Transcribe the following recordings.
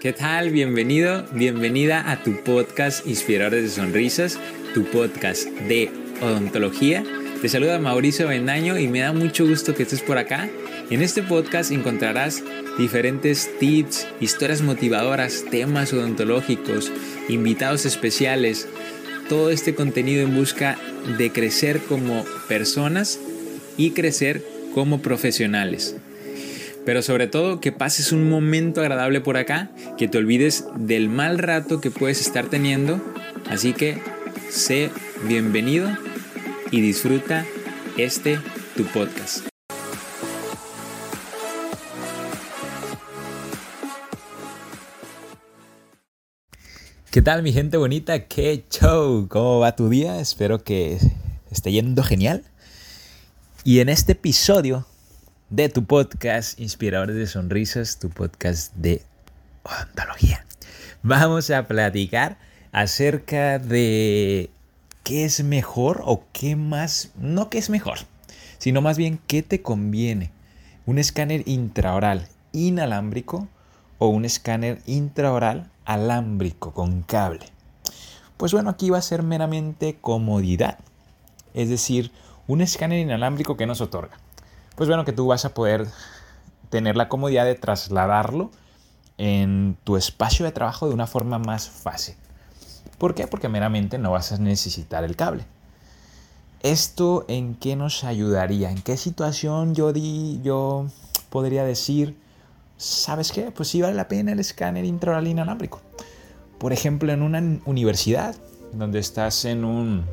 ¿Qué tal? Bienvenido, bienvenida a tu podcast Inspiradores de Sonrisas, tu podcast de odontología. Te saluda Mauricio Bendaño y me da mucho gusto que estés por acá. En este podcast encontrarás diferentes tips, historias motivadoras, temas odontológicos, invitados especiales, todo este contenido en busca de crecer como personas y crecer como profesionales. Pero sobre todo que pases un momento agradable por acá, que te olvides del mal rato que puedes estar teniendo. Así que sé bienvenido y disfruta este tu podcast. ¿Qué tal mi gente bonita? ¿Qué show? ¿Cómo va tu día? Espero que esté yendo genial. Y en este episodio de tu podcast Inspiradores de Sonrisas, tu podcast de odontología. Vamos a platicar acerca de qué es mejor o qué más, no qué es mejor, sino más bien qué te conviene. Un escáner intraoral inalámbrico o un escáner intraoral alámbrico con cable. Pues bueno, aquí va a ser meramente comodidad. Es decir, un escáner inalámbrico que nos otorga pues bueno, que tú vas a poder tener la comodidad de trasladarlo en tu espacio de trabajo de una forma más fácil. ¿Por qué? Porque meramente no vas a necesitar el cable. ¿Esto en qué nos ayudaría? ¿En qué situación yo, di, yo podría decir, ¿sabes qué? Pues sí vale la pena el escáner intraoral inalámbrico. Por ejemplo, en una universidad donde estás en un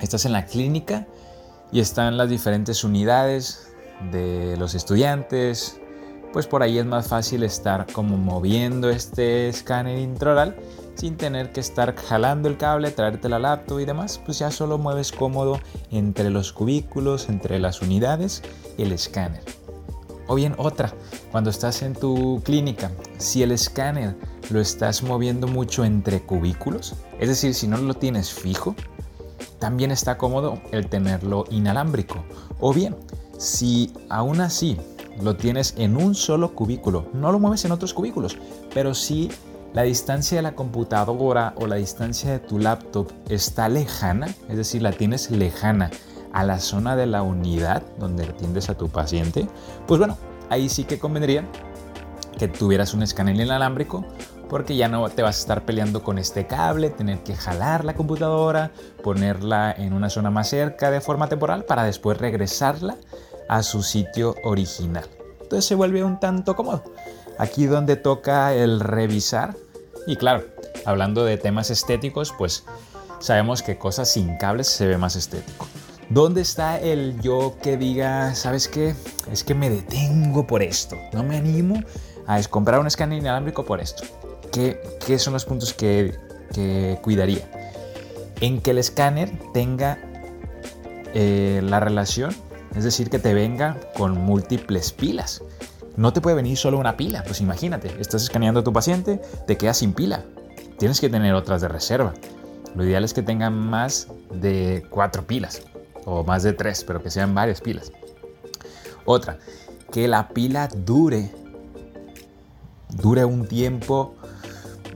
estás en la clínica y están las diferentes unidades de los estudiantes, pues por ahí es más fácil estar como moviendo este escáner intraoral sin tener que estar jalando el cable, traerte la laptop y demás, pues ya solo mueves cómodo entre los cubículos, entre las unidades, el escáner. O bien otra, cuando estás en tu clínica, si el escáner lo estás moviendo mucho entre cubículos, es decir, si no lo tienes fijo, también está cómodo el tenerlo inalámbrico. O bien, si aún así lo tienes en un solo cubículo, no lo mueves en otros cubículos, pero si la distancia de la computadora o la distancia de tu laptop está lejana, es decir, la tienes lejana a la zona de la unidad donde atiendes a tu paciente, pues bueno, ahí sí que convendría que tuvieras un escáner inalámbrico porque ya no te vas a estar peleando con este cable, tener que jalar la computadora, ponerla en una zona más cerca de forma temporal para después regresarla a su sitio original. Entonces se vuelve un tanto cómodo. Aquí donde toca el revisar. Y claro, hablando de temas estéticos, pues sabemos que cosas sin cables se ve más estético. ¿Dónde está el yo que diga, sabes qué? Es que me detengo por esto. No me animo a comprar un escáner inalámbrico por esto. ¿Qué, qué son los puntos que, que, cuidaría? En que el escáner tenga eh, la relación es decir, que te venga con múltiples pilas. No te puede venir solo una pila, pues imagínate, estás escaneando a tu paciente, te quedas sin pila. Tienes que tener otras de reserva. Lo ideal es que tengan más de cuatro pilas o más de tres, pero que sean varias pilas. Otra, que la pila dure, dure un tiempo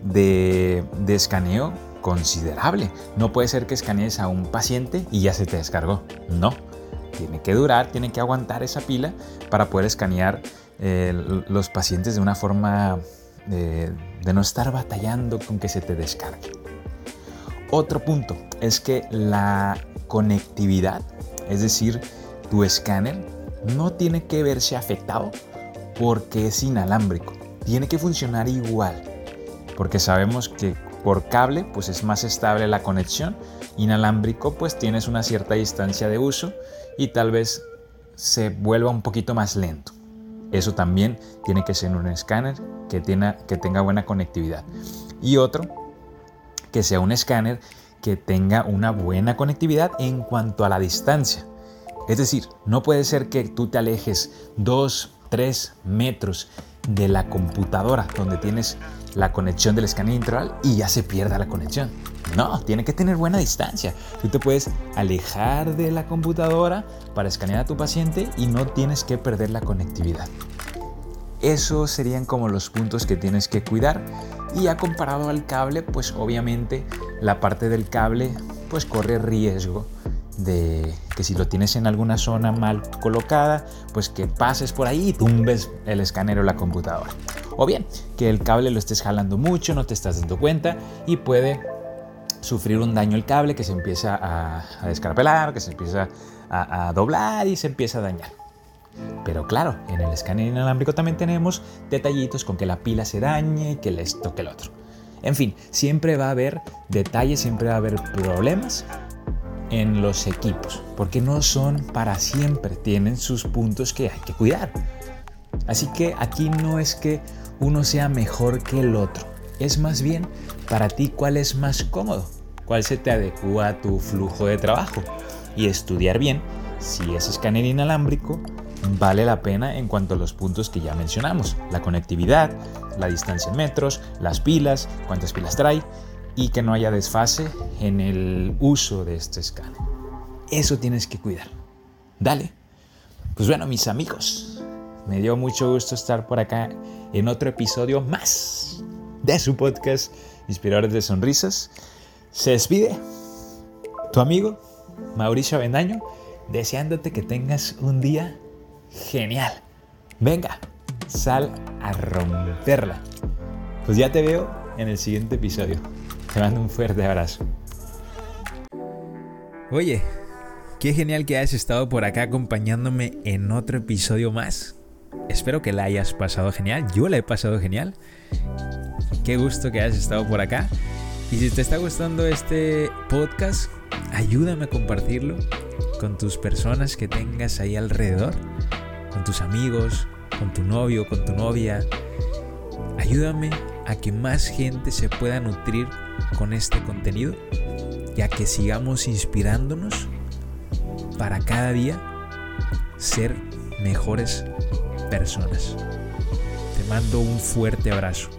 de, de escaneo considerable. No puede ser que escanees a un paciente y ya se te descargó. No, tiene que durar, tiene que aguantar esa pila para poder escanear eh, los pacientes de una forma de, de no estar batallando con que se te descargue. Otro punto es que la conectividad, es decir, tu escáner, no tiene que verse afectado porque es inalámbrico. Tiene que funcionar igual. Porque sabemos que por cable pues es más estable la conexión. Inalámbrico pues tienes una cierta distancia de uso y tal vez se vuelva un poquito más lento. Eso también tiene que ser un escáner que, que tenga buena conectividad. Y otro, que sea un escáner que tenga una buena conectividad en cuanto a la distancia. Es decir, no puede ser que tú te alejes 2, 3 metros de la computadora donde tienes la conexión del escáner intraoral y ya se pierda la conexión. No, tiene que tener buena distancia. Tú te puedes alejar de la computadora para escanear a tu paciente y no tienes que perder la conectividad. Esos serían como los puntos que tienes que cuidar. Y ya comparado al cable, pues obviamente la parte del cable pues corre riesgo de que si lo tienes en alguna zona mal colocada, pues que pases por ahí y tumbes el escáner o la computadora. O bien, que el cable lo estés jalando mucho, no te estás dando cuenta y puede sufrir un daño el cable que se empieza a, descarpelar, que se empieza a, a doblar y se empieza a dañar. Pero claro, en el escáner inalámbrico también tenemos detallitos con que la pila se dañe, que esto, que el otro. En fin, siempre va a haber detalles, siempre va a haber problemas en los equipos, porque no son para siempre, tienen sus puntos que hay que cuidar. Así que aquí no es que uno sea mejor que el otro, es más bien para ti cuál es más cómodo, cuál se te adecua a tu flujo de trabajo y estudiar bien si es escáner inalámbrico vale la pena en cuanto a los puntos que ya mencionamos, la conectividad, la distancia en metros, las pilas, cuántas pilas trae y que no haya desfase en el uso de este escáner. Eso tienes que cuidar. Dale. Pues bueno, mis amigos, me dio mucho gusto estar por acá en otro episodio más de su podcast Inspiradores de Sonrisas. Se despide tu amigo Mauricio Avendaño, deseándote que tengas un día genial. Venga, sal a romperla. Pues ya te veo en el siguiente episodio. Te mando un fuerte abrazo. Oye, qué genial que hayas estado por acá acompañándome en otro episodio más. Espero que la hayas pasado genial. Yo la he pasado genial. Qué gusto que hayas estado por acá. Y si te está gustando este podcast, ayúdame a compartirlo con tus personas que tengas ahí alrededor con tus amigos, con tu novio, con tu novia. Ayúdame a que más gente se pueda nutrir con este contenido y a que sigamos inspirándonos para cada día ser mejores personas. Te mando un fuerte abrazo.